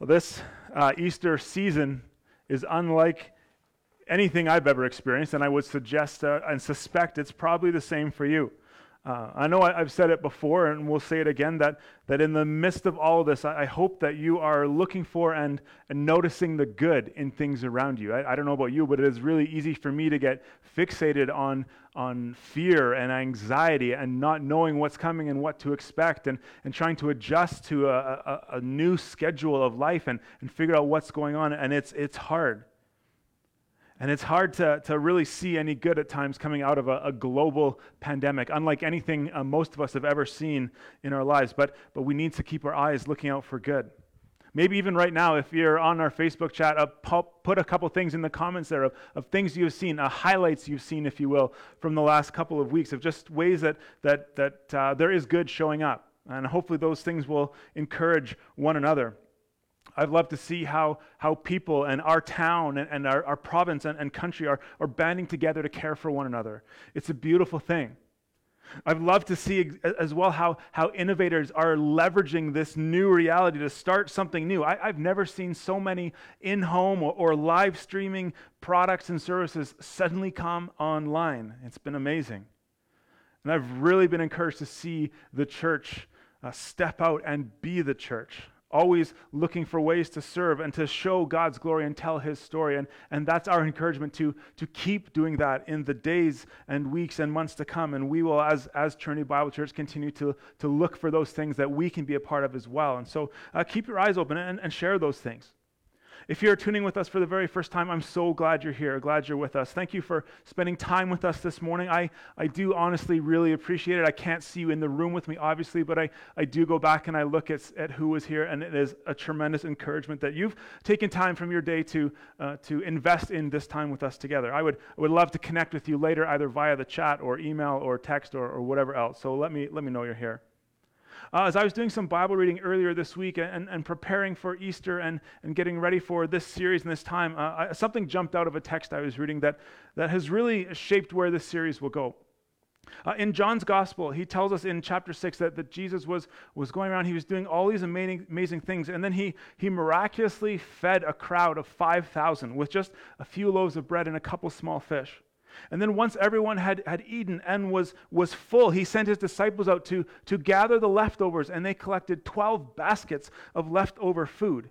Well, this uh, Easter season is unlike anything I've ever experienced, and I would suggest uh, and suspect it's probably the same for you. Uh, I know I, have said it before, and we'll say it again that, that in the midst of all of this, I, I hope that you are looking for and, and noticing the good in things around you. I, I, don't know about you, but it is really easy for me to get fixated on, on fear and anxiety and not knowing what's coming and what to expect and, and trying to adjust to a, a, a new schedule of life and, and figure out what's going on. And it's, it's hard. And it's hard to, to really see any good at times coming out of a, a global pandemic, unlike anything uh, most of us have ever seen in our lives. But, but we need to keep our eyes looking out for good. Maybe even right now, if you're on our Facebook chat, uh, put a couple things in the comments there of, of things you've seen, uh, highlights you've seen, if you will, from the last couple of weeks of just ways that, that, that uh, there is good showing up. And hopefully those things will encourage one another. I'd love to see how, how people and our town and, and our, our province and, and country are, are banding together to care for one another. It's a beautiful thing. I'd love to see as well how, how innovators are leveraging this new reality to start something new. I, have never seen so many in home or, or, live streaming products and services suddenly come online. It's been amazing. And I've really been encouraged to see the church uh, step out and be the church always looking for ways to serve and to show God's glory and tell his story. And, and that's our encouragement to, to keep doing that in the days and weeks and months to come. And we will, as, as Trinity Bible Church, continue to, to look for those things that we can be a part of as well. And so uh, keep your eyes open and, and share those things. If you're tuning with us for the very first time, I'm so glad you're here. Glad you're with us. Thank you for spending time with us this morning. I, I do honestly really appreciate it. I can't see you in the room with me, obviously, but I, I do go back and I look at, at who was here, and it is a tremendous encouragement that you've taken time from your day to, uh, to invest in this time with us together. I would, I would love to connect with you later, either via the chat or email or text or, or whatever else. So let me, let me know you're here. Uh, as I was doing some Bible reading earlier this week and, and preparing for Easter and, and getting ready for this series and this time, uh, I, something jumped out of a text I was reading that, that has really shaped where this series will go. Uh, in John's gospel, he tells us in chapter 6 that, that Jesus was, was going around, he was doing all these amazing, amazing things, and then he, he miraculously fed a crowd of 5,000 with just a few loaves of bread and a couple small fish. And then once everyone had, had eaten and was, was full, he sent his disciples out to, to gather the leftovers, and they collected 12 baskets of leftover food.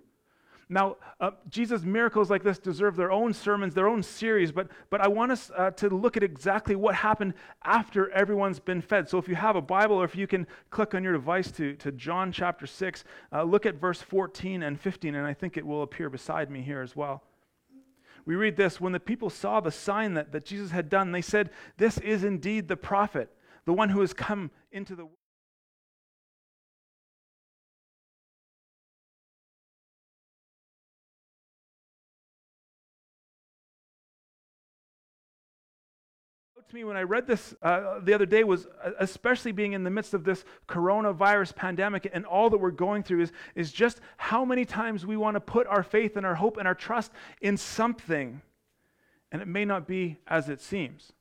Now, uh, Jesus' miracles like this deserve their own sermons, their own series, but, but I want us uh, to look at exactly what happened after everyone's been fed. So if you have a Bible or if you can click on your device to, to John chapter 6, uh, look at verse 14 and 15, and I think it will appear beside me here as well we read this when the people saw the sign that, that Jesus had done, they said, This is indeed the prophet, the one who has come into the world. Me when I read this uh, the other day was uh, especially being in the midst of this coronavirus pandemic and all that we're going through is, is just how many times we want to put our faith and our hope and our trust in something, and it may not be as it seems.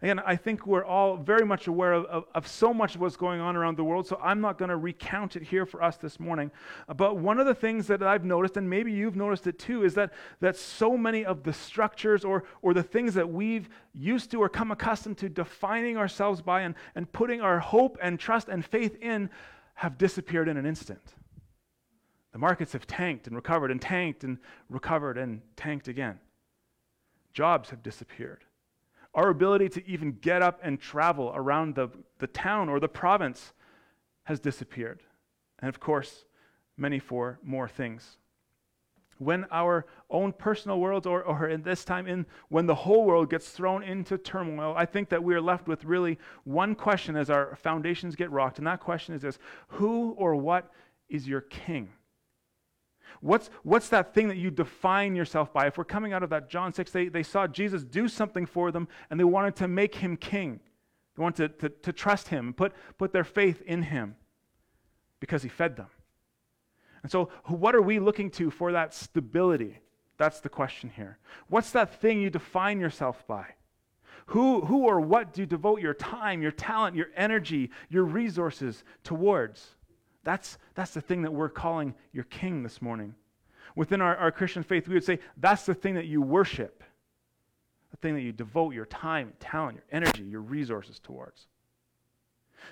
Again, I think we're all very much aware of, of, of, so much of what's going on around the world, so I'm not going to recount it here for us this morning. But one of the things that I've noticed, and maybe you've noticed it too, is that, that so many of the structures or, or the things that we've used to or come accustomed to defining ourselves by and, and putting our hope and trust and faith in have disappeared in an instant. The markets have tanked and recovered and tanked and recovered and tanked again. Jobs have disappeared. Our ability to even get up and travel around the, the town or the province has disappeared. And of course, many for more things. When our own personal world, or, or in this time, in when the whole world gets thrown into turmoil, I think that we are left with really one question as our foundations get rocked. And that question is this Who or what is your king? What's, what's that thing that you define yourself by? If we're coming out of that John 6, they, they saw Jesus do something for them and they wanted to make him king. They wanted to, to, to trust him, put, put their faith in him because he fed them. And so, what are we looking to for that stability? That's the question here. What's that thing you define yourself by? Who, who or what do you devote your time, your talent, your energy, your resources towards? That's, that's the thing that we're calling your king this morning. Within our, our Christian faith, we would say that's the thing that you worship, the thing that you devote your time, talent, your energy, your resources towards.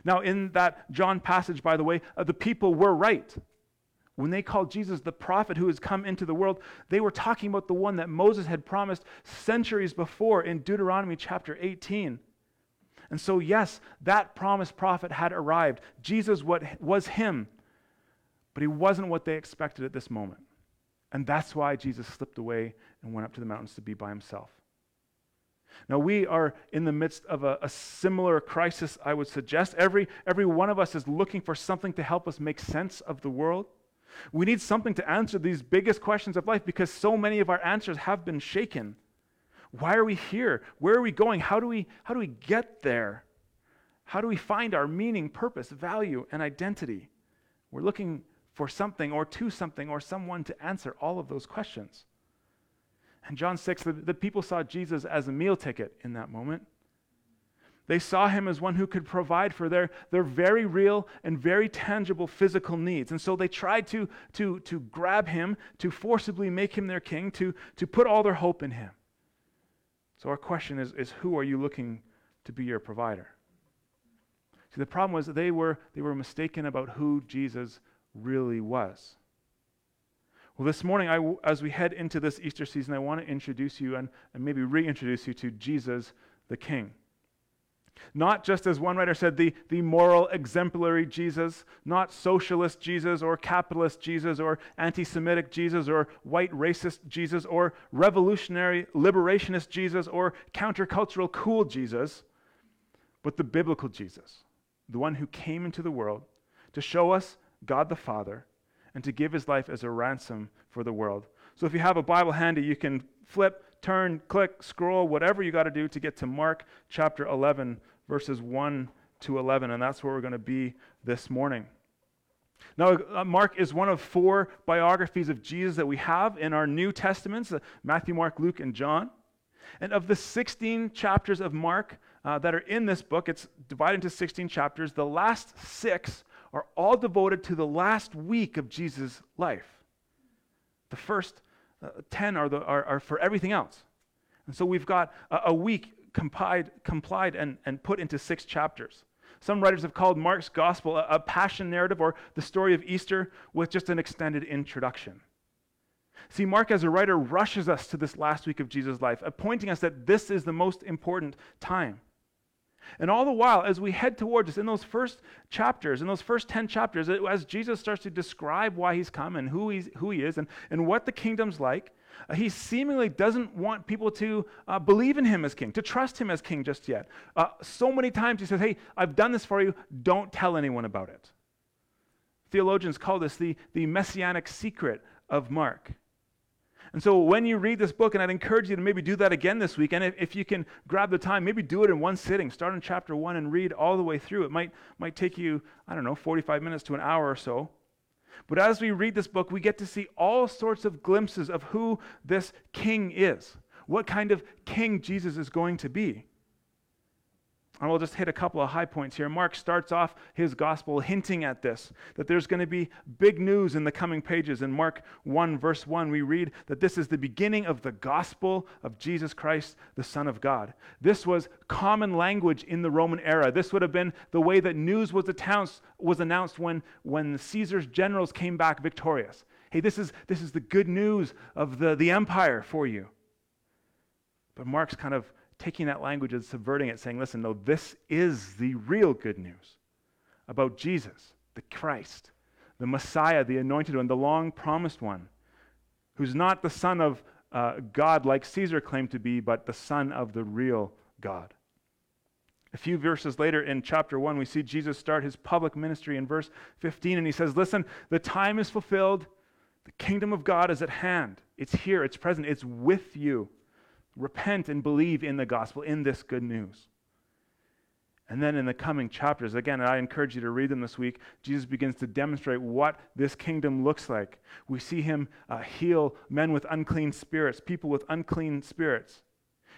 Now, in that John passage, by the way, uh, the people were right. When they called Jesus the prophet who has come into the world, they were talking about the one that Moses had promised centuries before in Deuteronomy chapter 18. And so, yes, that promised prophet had arrived. Jesus was him, but he wasn't what they expected at this moment. And that's why Jesus slipped away and went up to the mountains to be by himself. Now, we are in the midst of a, a, similar crisis, I would suggest. Every, every one of us is looking for something to help us make sense of the world. We need something to answer these biggest questions of life because so many of our answers have been shaken. Why are we here? Where are we going? How do we, how do we get there? How do we find our meaning, purpose, value, and identity? We're looking for something or to something or someone to answer all of those questions. And John 6, the, the people saw Jesus as a meal ticket in that moment. They saw him as one who could provide for their, their very real and very tangible physical needs. And so they tried to, to, to grab him, to forcibly make him their king, to, to put all their hope in him. So our question is, is who are you looking to be your provider? See, the problem was they were, they were mistaken about who Jesus really was. Well, this morning, I, as we head into this Easter season, I want to introduce you and, and maybe reintroduce you to Jesus the King. Not just as one writer said, the, the moral, exemplary Jesus, not socialist Jesus or capitalist Jesus or anti Semitic Jesus or white racist Jesus or revolutionary liberationist Jesus or countercultural cool Jesus, but the biblical Jesus, the one who came into the world to show us God the Father and to give his life as a ransom for the world. So if you have a Bible handy, you can flip, turn, click, scroll, whatever you got to do to get to Mark chapter 11, verses 1 to 11. And that's where we're going to be this morning. Now, uh, Mark is one of four biographies of Jesus that we have in our New Testaments uh, Matthew, Mark, Luke, and John. And of the 16 chapters of Mark uh, that are in this book, it's divided into 16 chapters. The last six are all devoted to the last week of Jesus' life. The first uh, 10 are, the, are, are, for everything else. And so we've got a, a week complied, complied and, and put into six chapters. Some writers have called Mark's gospel a, a passion narrative or the story of Easter with just an extended introduction. See, Mark, as a writer, rushes us to this last week of Jesus' life, appointing us that this is the most important time. And all the while, as we head towards this, in those first chapters, in those first 10 chapters, as Jesus starts to describe why he's come and who, he's, who he is and, and what the kingdom's like, uh, he seemingly doesn't want people to uh, believe in him as king, to trust him as king just yet. Uh, so many times he says, Hey, I've done this for you, don't tell anyone about it. Theologians call this the, the messianic secret of Mark. And so when you read this book, and I'd encourage you to maybe do that again this week, and if, if you can grab the time, maybe do it in one sitting. Start in chapter one and read all the way through. It might, might take you, I don't know, 45 minutes to an hour or so. But as we read this book, we get to see all sorts of glimpses of who this king is, what kind of king Jesus is going to be. And we'll just hit a couple of high points here. Mark starts off his gospel hinting at this, that there's going to be big news in the coming pages. In Mark 1, verse 1, we read that this is the beginning of the gospel of Jesus Christ, the Son of God. This was common language in the Roman era. This would have been the way that news was announced, was announced when, when Caesar's generals came back victorious. Hey, this is, this is the good news of the, the empire for you. But Mark's kind of taking that language and subverting it, saying, listen, no, this is the real good news about Jesus, the Christ, the Messiah, the anointed one, the long promised one, who's not the Son of uh, God like Caesar claimed to be, but the Son of the real God. A few verses later in chapter 1, we see Jesus start his public ministry in verse 15, and he says, Listen, the time is fulfilled. The kingdom of God is at hand. It's here, it's present, it's with you repent and believe in the gospel, in this good news. And then in the coming chapters, again, I encourage you to read them this week, Jesus begins to demonstrate what this kingdom looks like. We see him uh, heal men with unclean spirits, people with unclean spirits.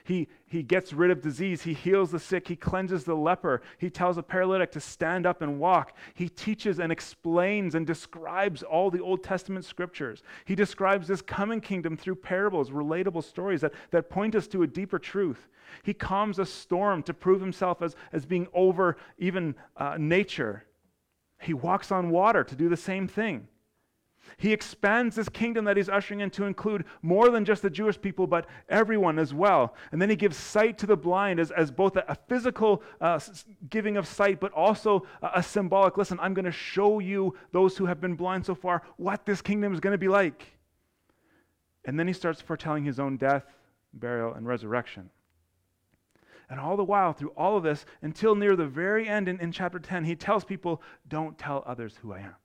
He, he gets rid of disease. He heals the sick. He cleanses the leper. He tells a paralytic to stand up and walk. He teaches and explains and describes all the Old Testament scriptures. He describes this coming kingdom through parables, relatable stories that, that point us to a deeper truth. He calms a storm to prove himself as, as being over even uh, nature. He walks on water to do the same thing. He expands this kingdom that he's ushering in to include more than just the Jewish people, but everyone as well. And then he gives sight to the blind as, as both a, physical uh, giving of sight, but also a, a symbolic listen, I'm going to show you, those who have been blind so far, what this kingdom is going to be like. And then he starts foretelling his own death, burial, and resurrection. And all the while, through all of this, until near the very end in, in chapter 10, he tells people, Don't tell others who I am.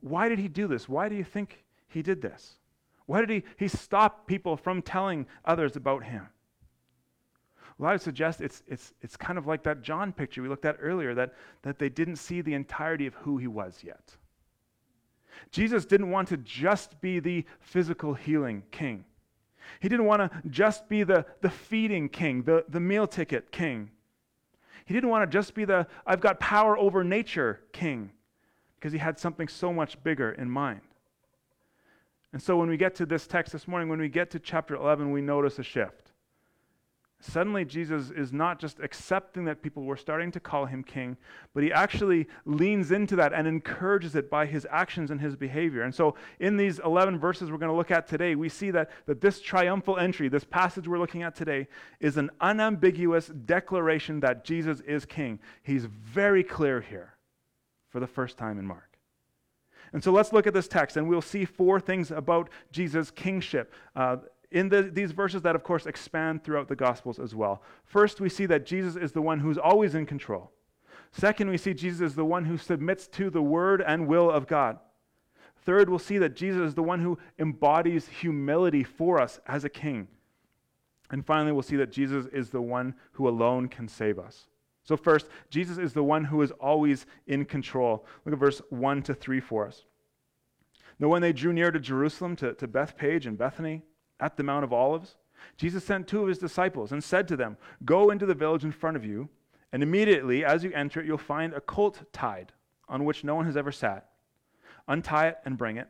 Why did he do this? Why do you think he did this? Why did he, he stop people from telling others about him? Well, I would suggest it's, it's, it's kind of like that John picture we looked at earlier, that, that they didn't see the entirety of who he was yet. Jesus didn't want to just be the physical healing king. He didn't want to just be the, the feeding king, the, the meal ticket king. He didn't want to just be the I've got power over nature king because he had something so much bigger in mind. And so when we get to this text this morning, when we get to chapter 11, we notice a shift. Suddenly, Jesus is not just accepting that people were starting to call him king, but he actually leans into that and encourages it by his actions and his behavior. And so, in these 11 verses we're going to look at today, we see that, that this triumphal entry, this passage we're looking at today, is an unambiguous declaration that Jesus is king. He's very clear here for the first time in Mark. And so, let's look at this text, and we'll see four things about Jesus' kingship. Uh, in the, these verses that, of course, expand throughout the Gospels as well. First, we see that Jesus is the one who's always in control. Second, we see Jesus is the one who submits to the word and will of God. Third, we'll see that Jesus is the one who embodies humility for us as a king. And finally, we'll see that Jesus is the one who alone can save us. So, first, Jesus is the one who is always in control. Look at verse 1 to 3 for us. Now, when they drew near to Jerusalem, to, to Bethphage and Bethany, at the Mount of Olives, Jesus sent two of his disciples and said to them, Go into the village in front of you, and immediately as you enter it, you'll find a colt tied on which no one has ever sat. Untie it and bring it.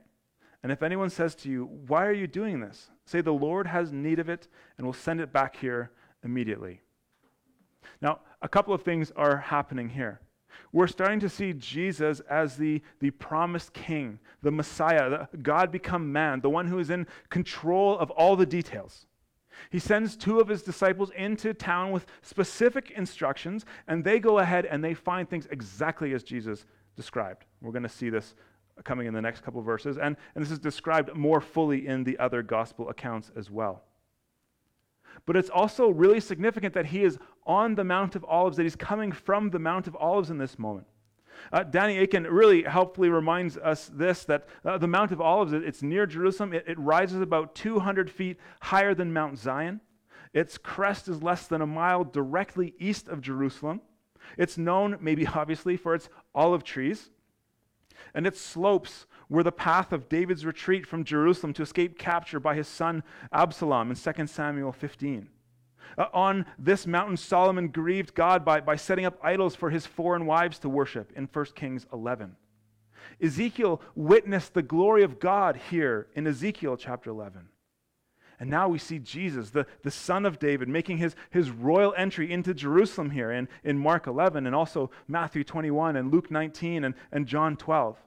And if anyone says to you, Why are you doing this? say, The Lord has need of it, and will send it back here immediately. Now, a couple of things are happening here we're starting to see Jesus as the, the promised king, the Messiah, the God become man, the one who is in control of all the details. He sends two of his disciples into town with specific instructions, and they go ahead and they find things exactly as Jesus described. We're going to see this coming in the next couple verses, and, and this is described more fully in the other gospel accounts as well. But it's also really significant that he is on the Mount of Olives, that he's coming from the Mount of Olives in this moment. Uh, Danny Akin really helpfully reminds us this that uh, the Mount of Olives, it's near Jerusalem. It, it rises about 200 feet higher than Mount Zion. Its crest is less than a mile directly east of Jerusalem. It's known, maybe obviously, for its olive trees. And its slopes were the path of David's retreat from Jerusalem to escape capture by his son Absalom in 2 Samuel 15. Uh, on this mountain, Solomon grieved God by, by setting up idols for his foreign wives to worship in 1 Kings 11. Ezekiel witnessed the glory of God here in Ezekiel chapter 11. And now we see Jesus, the, the son of David, making his, his royal entry into Jerusalem here in, in Mark 11 and also Matthew 21 and Luke 19 and, and John 12.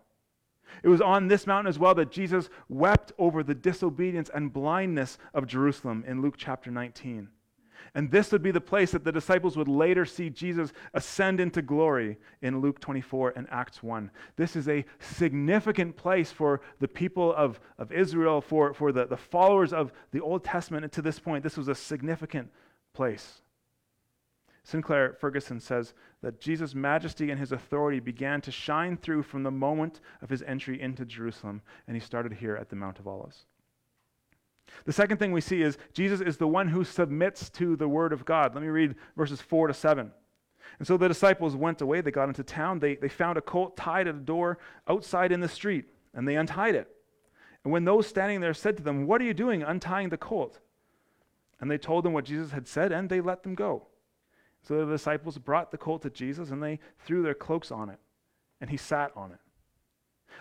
It was on this mountain as well that Jesus wept over the disobedience and blindness of Jerusalem in Luke chapter 19. And this would be the place that the disciples would later see Jesus ascend into glory in Luke 24 and Acts 1. This is a significant place for the people of, of Israel, for, for the, the followers of the Old Testament. And to this point, this was a significant place. Sinclair Ferguson says that Jesus' majesty and his authority began to shine through from the moment of his entry into Jerusalem, and he started here at the Mount of Olives. The second thing we see is Jesus is the one who submits to the word of God. Let me read verses 4 to 7. And so the disciples went away. They got into town. They, they found a colt tied at a door outside in the street, and they untied it. And when those standing there said to them, What are you doing untying the colt? And they told them what Jesus had said, and they let them go. So the disciples brought the colt to Jesus, and they threw their cloaks on it, and he sat on it.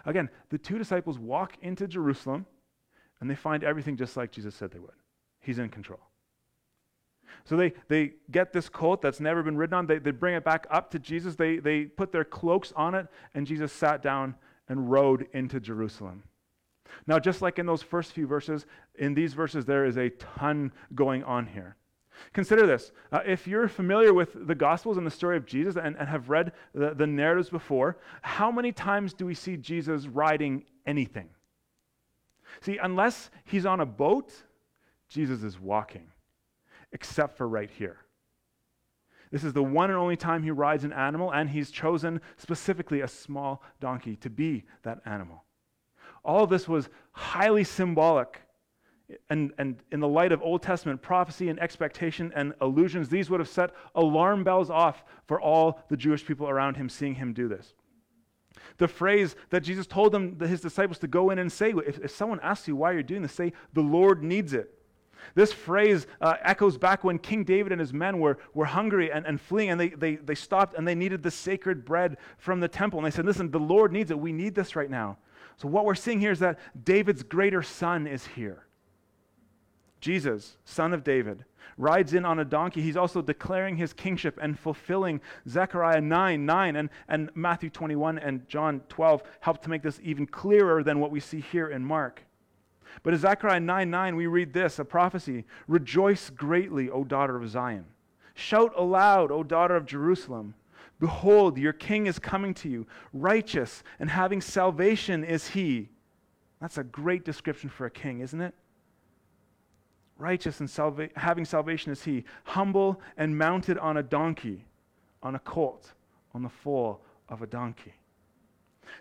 Again, the two disciples walk into Jerusalem, and they find everything just like Jesus said they would. He's in control. So they, they get this colt that's never been ridden on, they, they bring it back up to Jesus, they, they put their cloaks on it, and Jesus sat down and rode into Jerusalem. Now, just like in those first few verses, in these verses, there is a ton going on here. Consider this. Uh, if you're familiar with the Gospels and the story of Jesus and, and have read the, the narratives before, how many times do we see Jesus riding anything? See, unless he's on a boat, Jesus is walking, except for right here. This is the one and only time he rides an animal, and he's chosen specifically a small donkey to be that animal. All this was highly symbolic. And, and in the light of Old Testament prophecy and expectation and illusions, these would have set alarm bells off for all the Jewish people around him seeing him do this. The phrase that Jesus told them, that his disciples, to go in and say, if, if someone asks you why you're doing this, say, the Lord needs it. This phrase uh, echoes back when King David and his men were, were hungry and, and fleeing, and they, they, they stopped and they needed the sacred bread from the temple. And they said, Listen, the Lord needs it. We need this right now. So, what we're seeing here is that David's greater son is here. Jesus, son of David, rides in on a donkey. He's also declaring his kingship and fulfilling Zechariah 9 9 and, and Matthew 21 and John 12 help to make this even clearer than what we see here in Mark. But in Zechariah 9 9, we read this a prophecy Rejoice greatly, O daughter of Zion. Shout aloud, O daughter of Jerusalem. Behold, your king is coming to you. Righteous and having salvation is he. That's a great description for a king, isn't it? Righteous and salva- having salvation is he. Humble and mounted on a donkey, on a colt, on the foal of a donkey.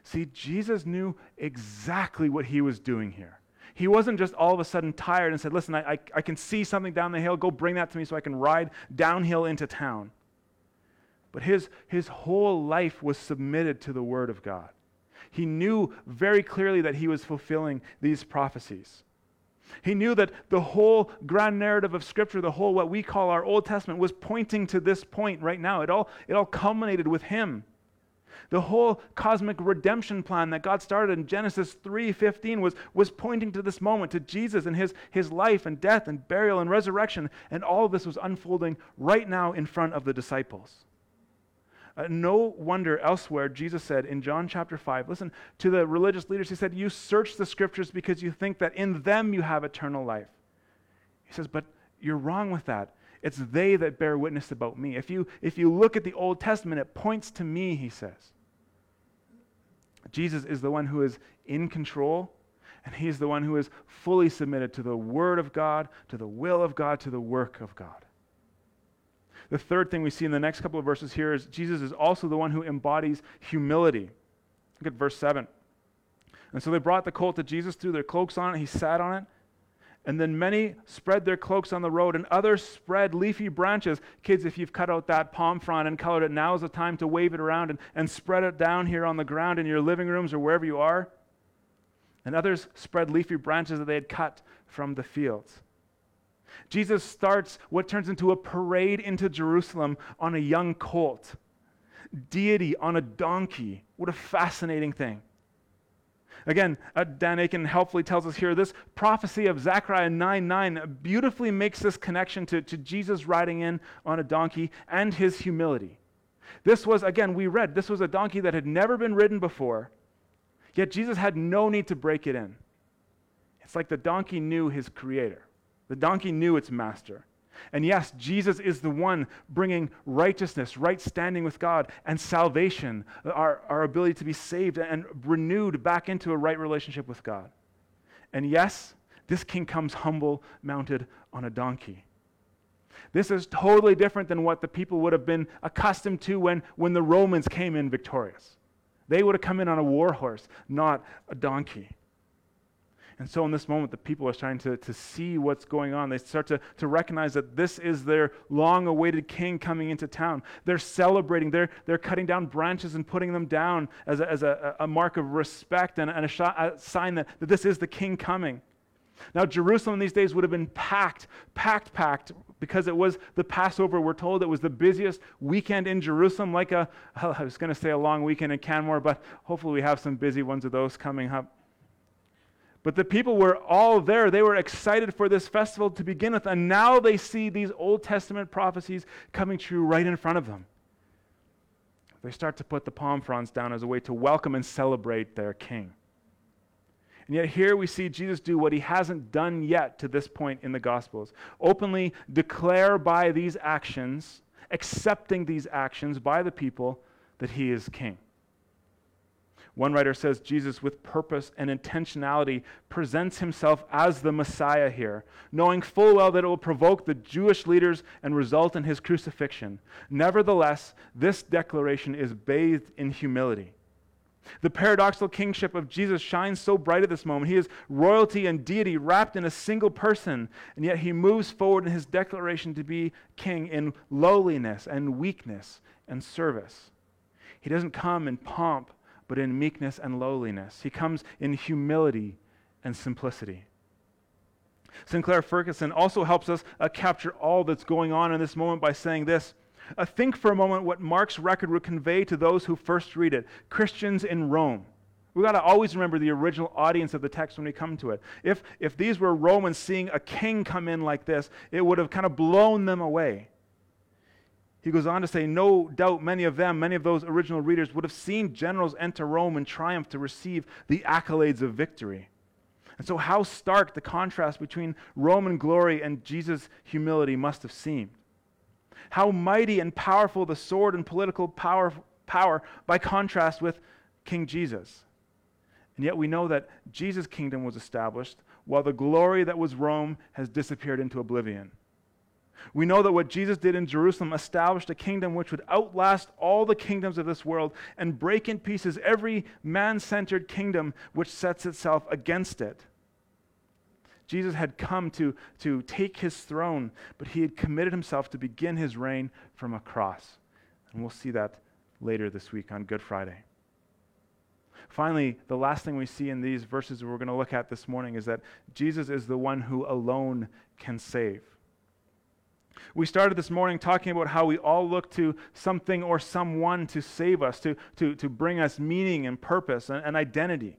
See, Jesus knew exactly what he was doing here. He wasn't just all of a sudden tired and said, Listen, I, I, I, can see something down the hill. Go bring that to me so I can ride downhill into town. But his, his whole life was submitted to the Word of God. He knew very clearly that he was fulfilling these prophecies. He knew that the whole grand narrative of Scripture, the whole what we call our Old Testament, was pointing to this point right now. It all, it all culminated with him. The whole cosmic redemption plan that God started in Genesis 3:15 was, was pointing to this moment, to Jesus and his, his life and death and burial and resurrection. And all of this was unfolding right now in front of the disciples. Uh, no wonder elsewhere Jesus said in John chapter 5, listen to the religious leaders, he said, You search the scriptures because you think that in them you have eternal life. He says, But you're wrong with that. It's they that bear witness about me. If you, if you look at the Old Testament, it points to me, he says. Jesus is the one who is in control, and he is the one who is fully submitted to the Word of God, to the will of God, to the work of God. The third thing we see in the next couple of verses here is Jesus is also the one who embodies humility. Look at verse 7. And so they brought the colt to Jesus, threw their cloaks on it, he sat on it. And then many spread their cloaks on the road, and others spread leafy branches. Kids, if you've cut out that palm frond and colored it, now is the time to wave it around and, and spread it down here on the ground in your living rooms or wherever you are. And others spread leafy branches that they had cut from the fields. Jesus starts what turns into a parade into Jerusalem on a young colt. Deity on a donkey. What a fascinating thing. Again, uh, Dan Akin helpfully tells us here this prophecy of Zechariah 9 9 beautifully makes this connection to, to Jesus riding in on a donkey and his humility. This was, again, we read, this was a donkey that had never been ridden before, yet Jesus had no need to break it in. It's like the donkey knew his creator. The donkey knew its master. And yes, Jesus is the one bringing righteousness, right standing with God, and salvation, our, our ability to be saved and renewed back into a right relationship with God. And yes, this king comes humble, mounted on a donkey. This is totally different than what the people would have been accustomed to when, when the Romans came in victorious. They would have come in on a war horse, not a donkey. And so, in this moment, the people are starting to, to see what's going on. They start to, to recognize that this is their long awaited king coming into town. They're celebrating, they're, they're cutting down branches and putting them down as a, as a, a mark of respect and, and a, a sign that, that this is the king coming. Now, Jerusalem these days would have been packed, packed, packed, because it was the Passover. We're told it was the busiest weekend in Jerusalem, like a, I was going to say a long weekend in Canmore, but hopefully we have some busy ones of those coming up. But the people were all there. They were excited for this festival to begin with, and now they see these Old Testament prophecies coming true right in front of them. They start to put the palm fronds down as a way to welcome and celebrate their king. And yet, here we see Jesus do what he hasn't done yet to this point in the Gospels openly declare by these actions, accepting these actions by the people, that he is king. One writer says Jesus, with purpose and intentionality, presents himself as the Messiah here, knowing full well that it will provoke the Jewish leaders and result in his crucifixion. Nevertheless, this declaration is bathed in humility. The paradoxical kingship of Jesus shines so bright at this moment. He is royalty and deity wrapped in a single person, and yet he moves forward in his declaration to be king in lowliness and weakness and service. He doesn't come in pomp, but in meekness and lowliness. He comes in humility and simplicity. Sinclair Ferguson also helps us uh, capture all that's going on in this moment by saying this uh, think for a moment what Mark's record would convey to those who first read it Christians in Rome. We've got to always remember the original audience of the text when we come to it. If, if these were Romans seeing a king come in like this, it would have kind of blown them away. He goes on to say, No doubt many of them, many of those original readers, would have seen generals enter Rome in triumph to receive the accolades of victory. And so, how stark the contrast between Roman glory and Jesus' humility must have seemed how mighty and powerful the sword and political power, power by contrast with King Jesus. And yet we know that Jesus' kingdom was established while the glory that was Rome has disappeared into oblivion. We know that what Jesus did in Jerusalem established a kingdom which would outlast all the kingdoms of this world and break in pieces every man centered kingdom which sets itself against it. Jesus had come to, to take his throne, but he had committed himself to begin his reign from a cross. And we'll see that later this week on Good Friday. Finally, the last thing we see in these verses we're going to look at this morning is that Jesus is the one who alone can save. We started this morning talking about how we all look to something or someone to save us, to, to, to bring us meaning and purpose and, and identity.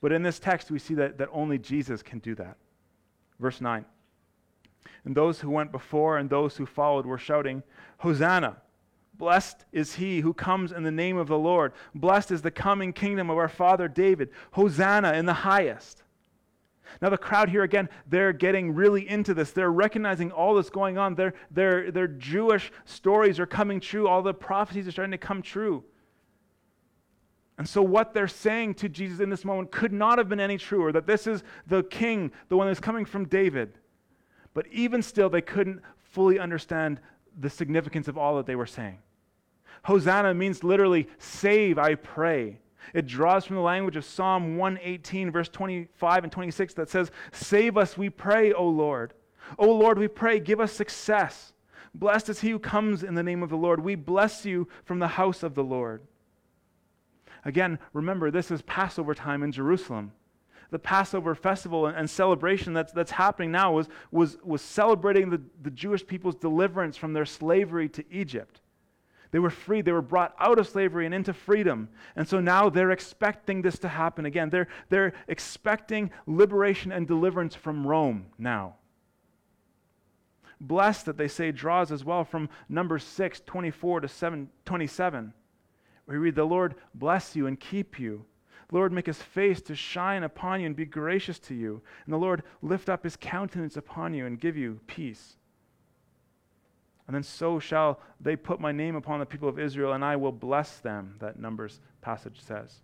But in this text, we see that, that only Jesus can do that. Verse 9. And those who went before and those who followed were shouting, Hosanna! Blessed is he who comes in the name of the Lord. Blessed is the coming kingdom of our father David. Hosanna in the highest. Now, the crowd here again, they're getting really into this. They're recognizing all that's going on. Their, their, their Jewish stories are coming true. All the prophecies are starting to come true. And so, what they're saying to Jesus in this moment could not have been any truer that this is the king, the one that's coming from David. But even still, they couldn't fully understand the significance of all that they were saying. Hosanna means literally, save, I pray. It draws from the language of Psalm 118, verse 25 and 26, that says, Save us, we pray, O Lord. O Lord, we pray, give us success. Blessed is he who comes in the name of the Lord. We bless you from the house of the Lord. Again, remember, this is Passover time in Jerusalem. The Passover festival and, and celebration that's, that's happening now was, was, was celebrating the, the Jewish people's deliverance from their slavery to Egypt. They were free. They were brought out of slavery and into freedom. And so now they're expecting this to happen again. They're, they're expecting liberation and deliverance from Rome now. Blessed that they say draws as well from number 6, 24 to 7, 27. We read, The Lord bless you and keep you. The Lord make his face to shine upon you and be gracious to you. And the Lord lift up his countenance upon you and give you peace. And then so shall they put my name upon the people of Israel, and I will bless them, that Numbers passage says.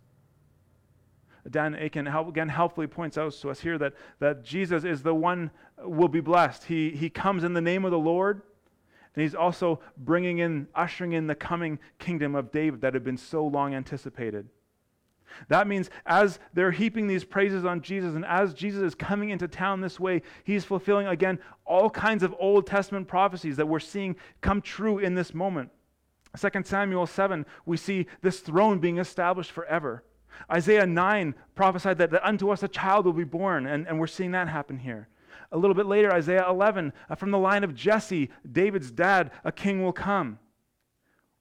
Dan Akin again helpfully points out to us here that, that Jesus is the one will be blessed. He, he comes in the name of the Lord. And he's also bringing in, ushering in the coming kingdom of David that had been so long anticipated. That means as they're heaping these praises on Jesus, and as Jesus is coming into town this way, he's fulfilling again all kinds of Old Testament prophecies that we're seeing come true in this moment. 2 Samuel 7, we see this throne being established forever. Isaiah 9 prophesied that, that unto us a child will be born, and, and we're seeing that happen here. A little bit later, Isaiah 11, uh, from the line of Jesse, David's dad, a king will come.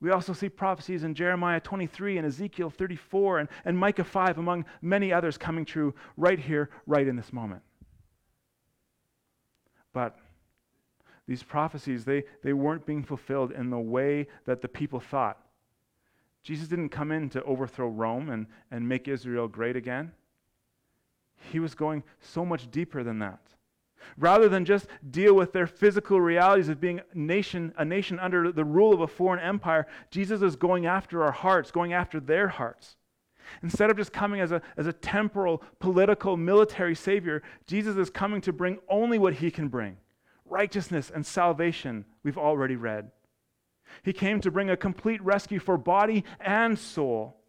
We also see prophecies in Jeremiah 23 and Ezekiel 34 and, and Micah 5, among many others, coming true right here, right in this moment. But these prophecies, they, they weren't being fulfilled in the way that the people thought. Jesus didn't come in to overthrow Rome and, and make Israel great again. He was going so much deeper than that. Rather than just deal with their physical realities of being nation, a nation under the rule of a foreign empire, Jesus is going after our hearts, going after their hearts. Instead of just coming as a, as a temporal, political, military savior, Jesus is coming to bring only what he can bring righteousness and salvation, we've already read. He came to bring a complete rescue for body and soul,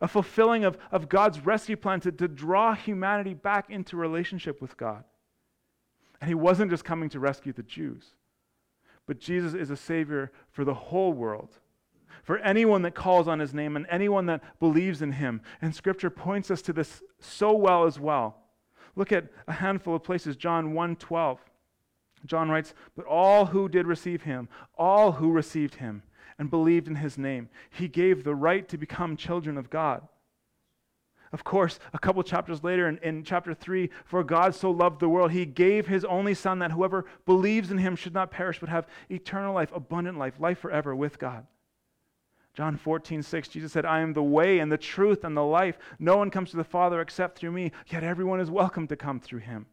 a fulfilling of, of God's rescue plan to, to draw humanity back into relationship with God. And he wasn't just coming to rescue the Jews, but Jesus is a Savior for the whole world, for anyone that calls on his name and anyone that believes in him. And Scripture points us to this so well as well. Look at a handful of places, John 1 12. John writes, But all who did receive him, all who received him and believed in his name, he gave the right to become children of God. Of course, a couple chapters later in, in, chapter 3, for God so loved the world, he gave his only Son that whoever believes in him should not perish but have eternal life, abundant life, life forever with God. John 14, 6, Jesus said, I am the way and the truth and the life. No one comes to the Father except through me, yet everyone is welcome to come through him.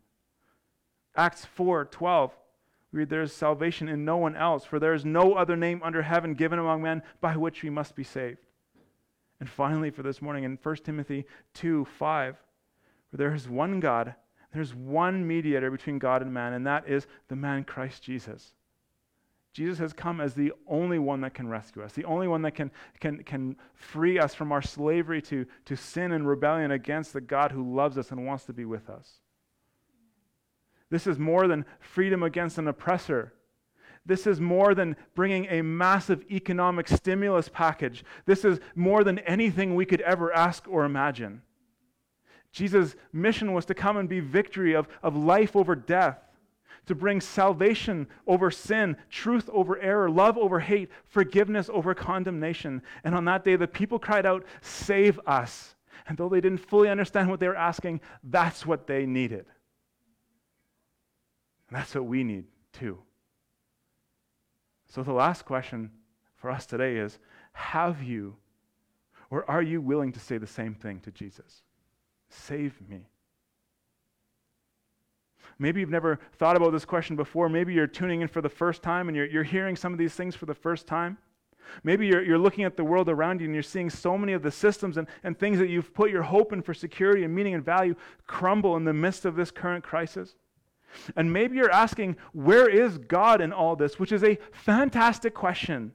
Acts 4 12. We read, There is salvation in no one else, for there is no other name under heaven given among men by which we must be saved. And finally, for this morning, in 1 Timothy 2 5, for there is one God, there's one mediator between God and man, and that is the man Christ Jesus. Jesus has come as the only one that can rescue us, the only one that can, can, can free us from our slavery to, to sin and rebellion against the God who loves us and wants to be with us. This is more than freedom against an oppressor. This is more than bringing a massive economic stimulus package. This is more than anything we could ever ask or imagine. Jesus' mission was to come and be victory of, of life over death, to bring salvation over sin, truth over error, love over hate, forgiveness over condemnation. And on that day, the people cried out, Save us. And though they didn't fully understand what they were asking, that's what they needed. And that's what we need too. So the last question for us today is Have you or are you willing to say the same thing to Jesus? Save me. Maybe you've never thought about this question before. Maybe you're tuning in for the first time and you're, you're hearing some of these things for the first time. Maybe you're, you're looking at the world around you and you're seeing so many of the systems and, and things that you've put your hope in for security and meaning and value crumble in the midst of this current crisis. And maybe you're asking, where is God in all this? Which is a fantastic question.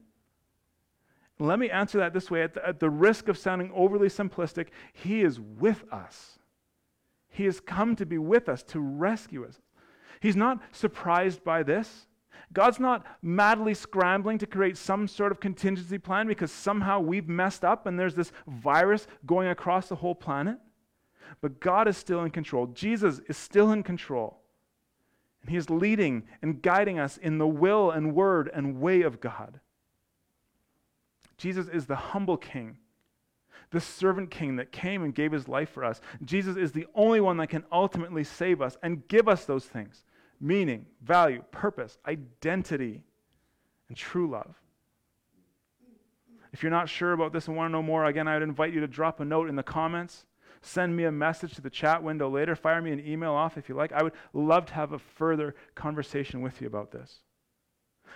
Let me answer that this way at the, at the, risk of sounding overly simplistic He is with us. He has come to be with us, to rescue us. He's not surprised by this. God's not madly scrambling to create some sort of contingency plan because somehow we've messed up and there's this virus going across the whole planet. But God is still in control. Jesus is still in control. And He is leading and guiding us in the will and word and way of God. Jesus is the humble king, the servant king that came and gave his life for us. Jesus is the only one that can ultimately save us and give us those things meaning, value, purpose, identity, and true love. If you're not sure about this and want to know more, again, I would invite you to drop a note in the comments send me a message to the chat window later, fire me an email off if you like. I would love to have a further conversation with you about this.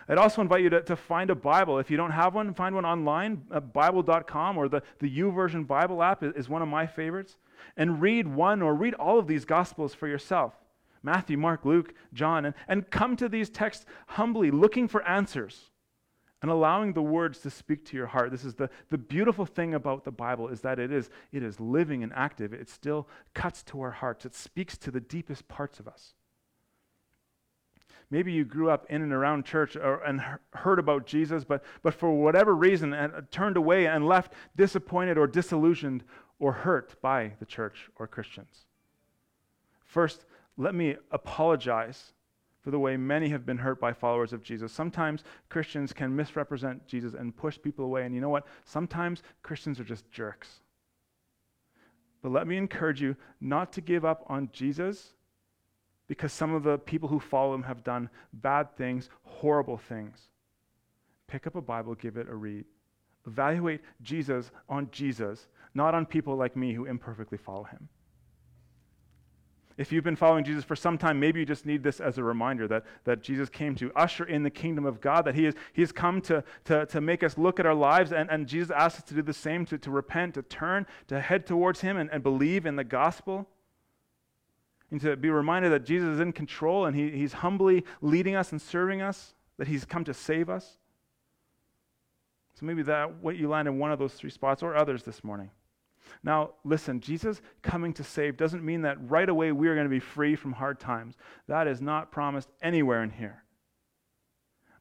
I'd also invite you to, to find a Bible. If you don't have one, find one online. Uh, Bible.com or the, the YouVersion Bible app is, is one of my favorites. And read one or read all of these Gospels for yourself Matthew, Mark, Luke, John, and, and come to these texts humbly, looking for answers and allowing the words to speak to your heart. This is the, the beautiful thing about the Bible is that it is, it is living and active. It still cuts to our hearts. It speaks to the deepest parts of us. Maybe you grew up in and around church or, and heard about Jesus, but, but for whatever reason and turned away and left disappointed or disillusioned or hurt by the church or Christians. First, let me apologize for the way many have been hurt by followers of Jesus. Sometimes Christians can misrepresent Jesus and push people away. And you know what? Sometimes Christians are just jerks. But let me encourage you not to give up on Jesus because some of the people who follow him have done bad things, horrible things. Pick up a Bible, give it a read. Evaluate Jesus on Jesus, not on people like me who imperfectly follow him. If you've been following Jesus for some time, maybe you just need this as a reminder that, that Jesus came to usher in the kingdom of God, that he, is, he has come to, to, to make us look at our lives, and, and Jesus asks us to do the same, to, to repent, to turn, to head towards him and, and believe in the gospel. And to be reminded that Jesus is in control and he, he's humbly leading us and serving us, that he's come to save us. So maybe that what you land in one of those three spots or others this morning. Now, listen, Jesus coming to save doesn't mean that right away we are going to be free from hard times. That is not promised anywhere in here.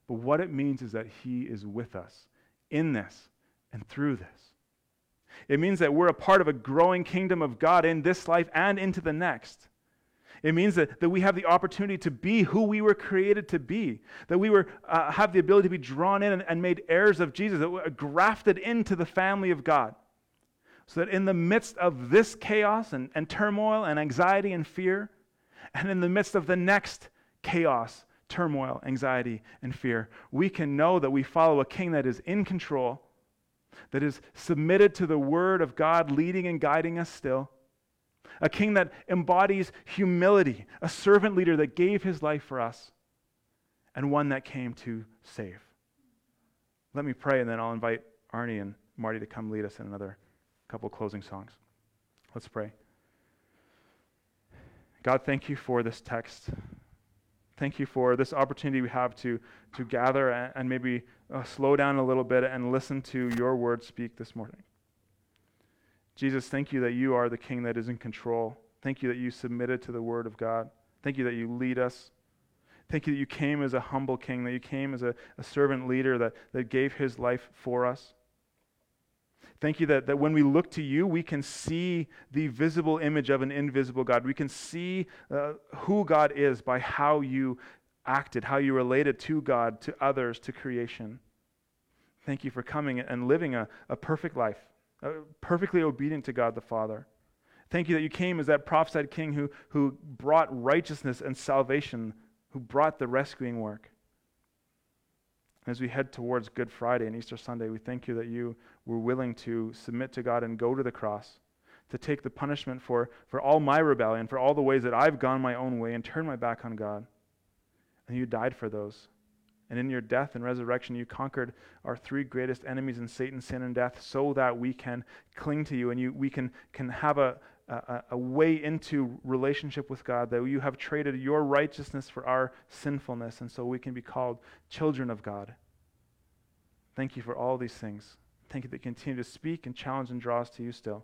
But what it means is that He is with us in this and through this. It means that we're a part of a growing kingdom of God in this life and into the next. It means that, that we have the opportunity to be who we were created to be, that we were, uh, have the ability to be drawn in and, and made heirs of Jesus, that we're grafted into the family of God. So that in the midst of this chaos and, and turmoil and anxiety and fear, and in the midst of the next chaos, turmoil, anxiety, and fear, we can know that we follow a king that is in control, that is submitted to the word of God, leading and guiding us still, a king that embodies humility, a servant leader that gave his life for us, and one that came to save. Let me pray, and then I'll invite Arnie and Marty to come lead us in another couple closing songs. Let's pray. God, thank you for this text. Thank you for this opportunity we have to, to gather and, maybe uh, slow down a little bit and listen to your word speak this morning. Jesus, thank you that you are the king that is in control. Thank you that you submitted to the word of God. Thank you that you lead us. Thank you that you came as a humble king, that you came as a, a servant leader that, that gave his life for us. Thank you that, that when we look to you, we can see the visible image of an invisible God. We can see uh, who God is by how you acted, how you related to God, to others, to creation. Thank you for coming and living a, a perfect life uh, perfectly obedient to God the Father. Thank you that you came as that prophesied king who, who brought righteousness and salvation, who brought the rescuing work. As we head towards Good Friday and Easter Sunday, we thank you that you were willing to submit to God and go to the cross, to take the punishment for, for all my rebellion, for all the ways that I've gone my own way and turned my back on God. And you died for those. And in your death and resurrection, you conquered our three greatest enemies in Satan, sin, and death, so that we can cling to you and you, we can, can have a, a, a way into relationship with God, that you have traded your righteousness for our sinfulness, and so we can be called children of God. Thank you for all these things. Thank you that you continue to speak and challenge and draw us to you still.